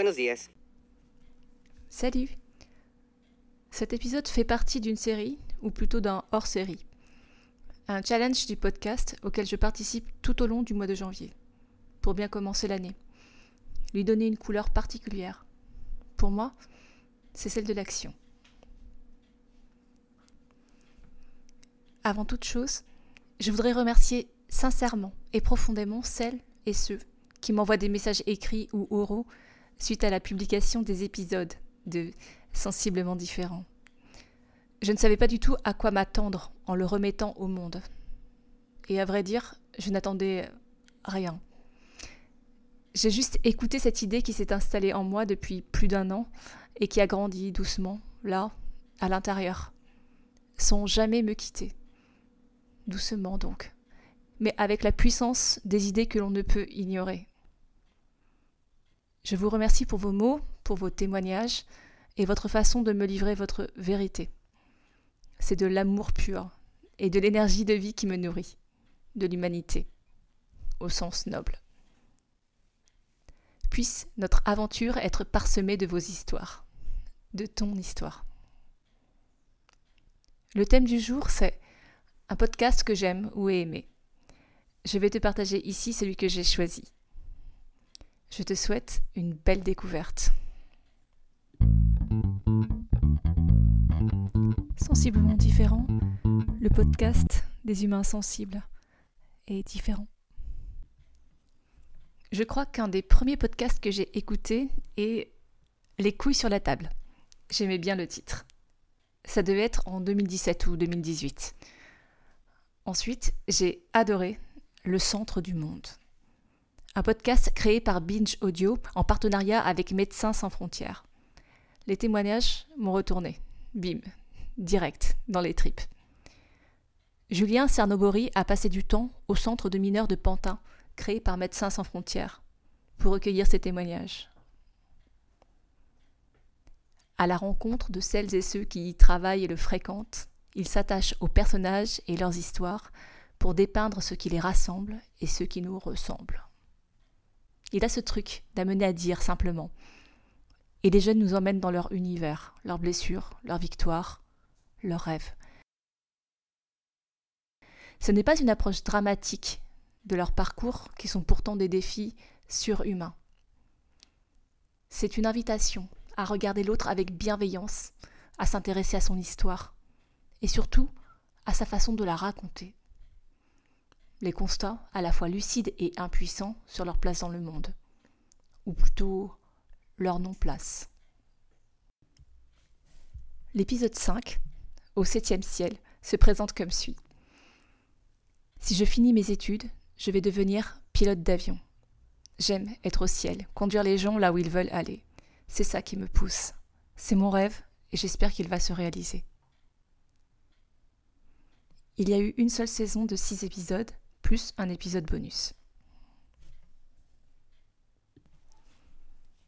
Buenos. Salut Cet épisode fait partie d'une série, ou plutôt d'un hors-série. Un challenge du podcast auquel je participe tout au long du mois de janvier, pour bien commencer l'année. Lui donner une couleur particulière. Pour moi, c'est celle de l'action. Avant toute chose, je voudrais remercier sincèrement et profondément celles et ceux qui m'envoient des messages écrits ou oraux suite à la publication des épisodes de Sensiblement différents. Je ne savais pas du tout à quoi m'attendre en le remettant au monde. Et à vrai dire, je n'attendais rien. J'ai juste écouté cette idée qui s'est installée en moi depuis plus d'un an et qui a grandi doucement, là, à l'intérieur, sans jamais me quitter. Doucement donc, mais avec la puissance des idées que l'on ne peut ignorer. Je vous remercie pour vos mots, pour vos témoignages et votre façon de me livrer votre vérité. C'est de l'amour pur et de l'énergie de vie qui me nourrit, de l'humanité, au sens noble. Puisse notre aventure être parsemée de vos histoires, de ton histoire. Le thème du jour, c'est un podcast que j'aime ou ai aimé. Je vais te partager ici celui que j'ai choisi. Je te souhaite une belle découverte. Sensiblement différent, le podcast des humains sensibles est différent. Je crois qu'un des premiers podcasts que j'ai écouté est Les couilles sur la table. J'aimais bien le titre. Ça devait être en 2017 ou 2018. Ensuite, j'ai adoré Le centre du monde un podcast créé par Binge Audio en partenariat avec Médecins sans frontières. Les témoignages m'ont retourné. Bim, direct, dans les tripes. Julien Cernobori a passé du temps au centre de mineurs de Pantin, créé par Médecins sans frontières, pour recueillir ces témoignages. À la rencontre de celles et ceux qui y travaillent et le fréquentent, il s'attache aux personnages et leurs histoires pour dépeindre ce qui les rassemble et ce qui nous ressemble. Il a ce truc d'amener à dire simplement. Et les jeunes nous emmènent dans leur univers, leurs blessures, leurs victoires, leurs rêves. Ce n'est pas une approche dramatique de leur parcours qui sont pourtant des défis surhumains. C'est une invitation à regarder l'autre avec bienveillance, à s'intéresser à son histoire, et surtout à sa façon de la raconter les constats à la fois lucides et impuissants sur leur place dans le monde, ou plutôt leur non-place. L'épisode 5, au septième ciel, se présente comme suit. Si je finis mes études, je vais devenir pilote d'avion. J'aime être au ciel, conduire les gens là où ils veulent aller. C'est ça qui me pousse. C'est mon rêve et j'espère qu'il va se réaliser. Il y a eu une seule saison de six épisodes, un épisode bonus.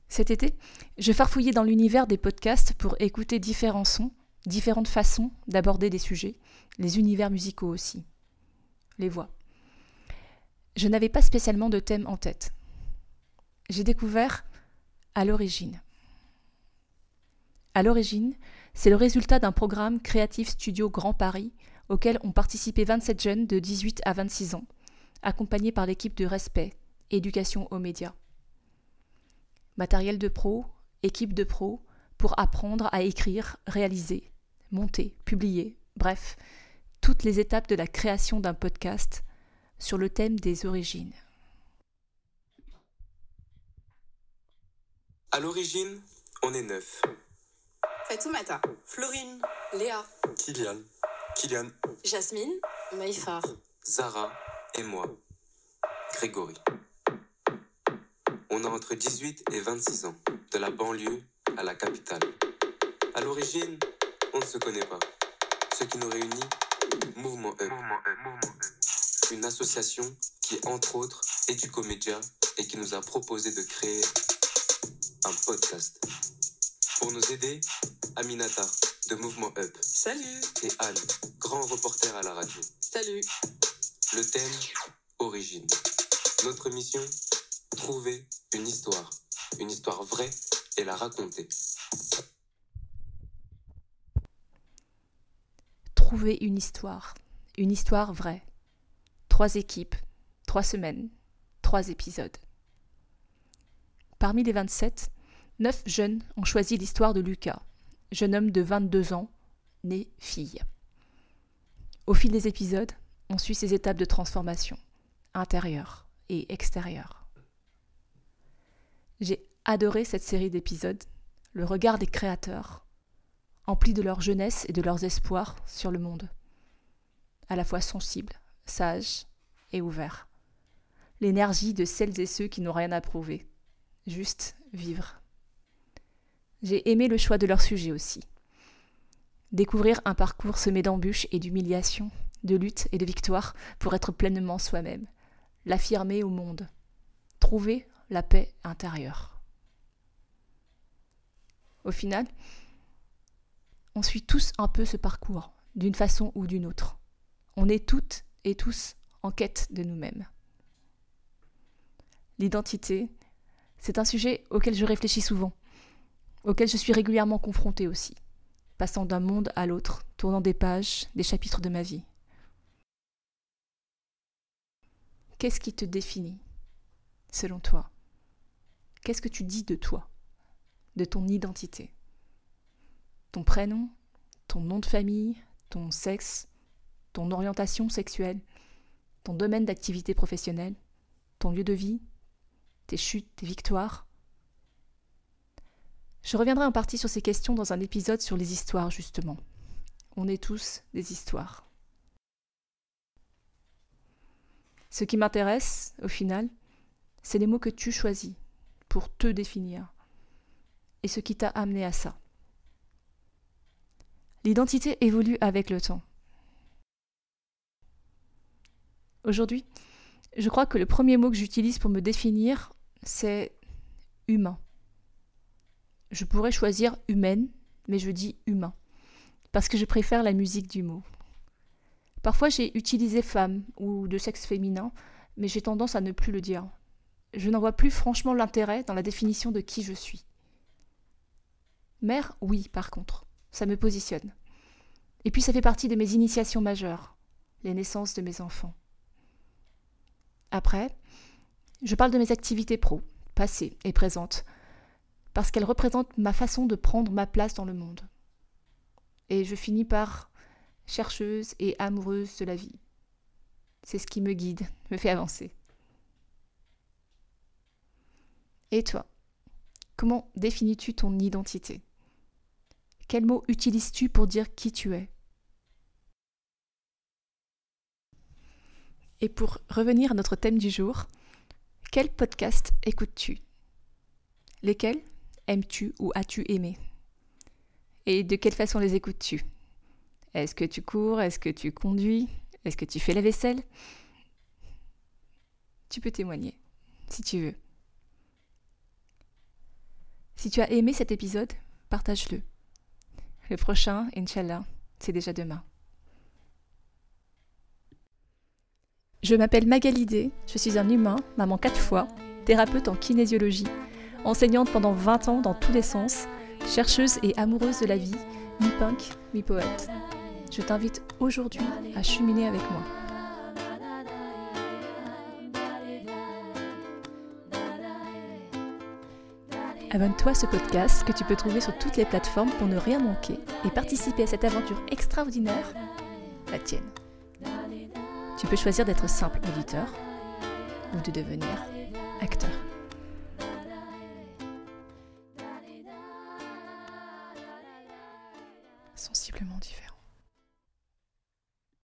Cet été, je farfouillais dans l'univers des podcasts pour écouter différents sons, différentes façons d'aborder des sujets, les univers musicaux aussi, les voix. Je n'avais pas spécialement de thème en tête. J'ai découvert à l'origine. À l'origine, c'est le résultat d'un programme Creative Studio Grand Paris auquel ont participé 27 jeunes de 18 à 26 ans, accompagnés par l'équipe de respect, éducation aux médias. Matériel de pro, équipe de pro, pour apprendre à écrire, réaliser, monter, publier, bref, toutes les étapes de la création d'un podcast sur le thème des origines. À l'origine, on est neuf. Fatoumata, Florine, Léa, Kylian, Kylian, Jasmine, Maïfar, Zara et moi, Grégory. On a entre 18 et 26 ans, de la banlieue à la capitale. À l'origine, on ne se connaît pas. Ce qui nous réunit, Mouvement Up. Une association qui, entre autres, éducomédia et qui nous a proposé de créer un podcast. Pour nous aider, Aminata de Mouvement Up Salut, et Anne, grand reporter à la radio. salut. Le thème Origine. Notre mission Trouver une histoire. une histoire vraie et la raconter. Trouver une histoire, une histoire vraie. Trois équipes, trois semaines, trois épisodes. Parmi les 27, neuf jeunes ont choisi l'histoire de Lucas, jeune homme de 22 ans, né fille. Au fil des épisodes, on suit ses étapes de transformation, intérieure et extérieure. J'ai adoré cette série d'épisodes, le regard des créateurs, emplis de leur jeunesse et de leurs espoirs sur le monde, à la fois sensible, sage et ouvert. L'énergie de celles et ceux qui n'ont rien à prouver, juste vivre. J'ai aimé le choix de leur sujet aussi. Découvrir un parcours semé d'embûches et d'humiliations, de luttes et de victoires pour être pleinement soi-même, l'affirmer au monde, trouver la paix intérieure. Au final, on suit tous un peu ce parcours, d'une façon ou d'une autre. On est toutes et tous en quête de nous-mêmes. L'identité, c'est un sujet auquel je réfléchis souvent, auquel je suis régulièrement confrontée aussi, passant d'un monde à l'autre, tournant des pages, des chapitres de ma vie. Qu'est-ce qui te définit, selon toi? Qu'est-ce que tu dis de toi, de ton identité? Ton prénom, ton nom de famille, ton sexe, ton orientation sexuelle, ton domaine d'activité professionnelle, ton lieu de vie, tes chutes, tes victoires? Je reviendrai en partie sur ces questions dans un épisode sur les histoires, justement. On est tous des histoires. Ce qui m'intéresse, au final, c'est les mots que tu choisis pour te définir et ce qui t'a amené à ça. L'identité évolue avec le temps. Aujourd'hui, je crois que le premier mot que j'utilise pour me définir, c'est humain. Je pourrais choisir humaine, mais je dis humain, parce que je préfère la musique du mot. Parfois j'ai utilisé femme ou de sexe féminin, mais j'ai tendance à ne plus le dire. Je n'en vois plus franchement l'intérêt dans la définition de qui je suis. Mère, oui, par contre, ça me positionne. Et puis ça fait partie de mes initiations majeures, les naissances de mes enfants. Après, je parle de mes activités pro, passées et présentes, parce qu'elles représentent ma façon de prendre ma place dans le monde. Et je finis par chercheuse et amoureuse de la vie. C'est ce qui me guide, me fait avancer. Et toi Comment définis-tu ton identité? Quels mots utilises-tu pour dire qui tu es? Et pour revenir à notre thème du jour, quel podcast écoutes-tu? Lesquels? Aimes-tu ou as-tu aimé? Et de quelle façon les écoutes-tu? Est-ce que tu cours? Est-ce que tu conduis? Est-ce que tu fais la vaisselle? Tu peux témoigner, si tu veux. Si tu as aimé cet épisode, partage-le. Le prochain, Inch'Allah, c'est déjà demain. Je m'appelle Magalidé, je suis un humain, maman quatre fois, thérapeute en kinésiologie, enseignante pendant 20 ans dans tous les sens, chercheuse et amoureuse de la vie, mi-punk, mi-poète. Je t'invite aujourd'hui à cheminer avec moi. Abonne-toi à ce podcast que tu peux trouver sur toutes les plateformes pour ne rien manquer et participer à cette aventure extraordinaire, la tienne. Tu peux choisir d'être simple auditeur ou de devenir acteur.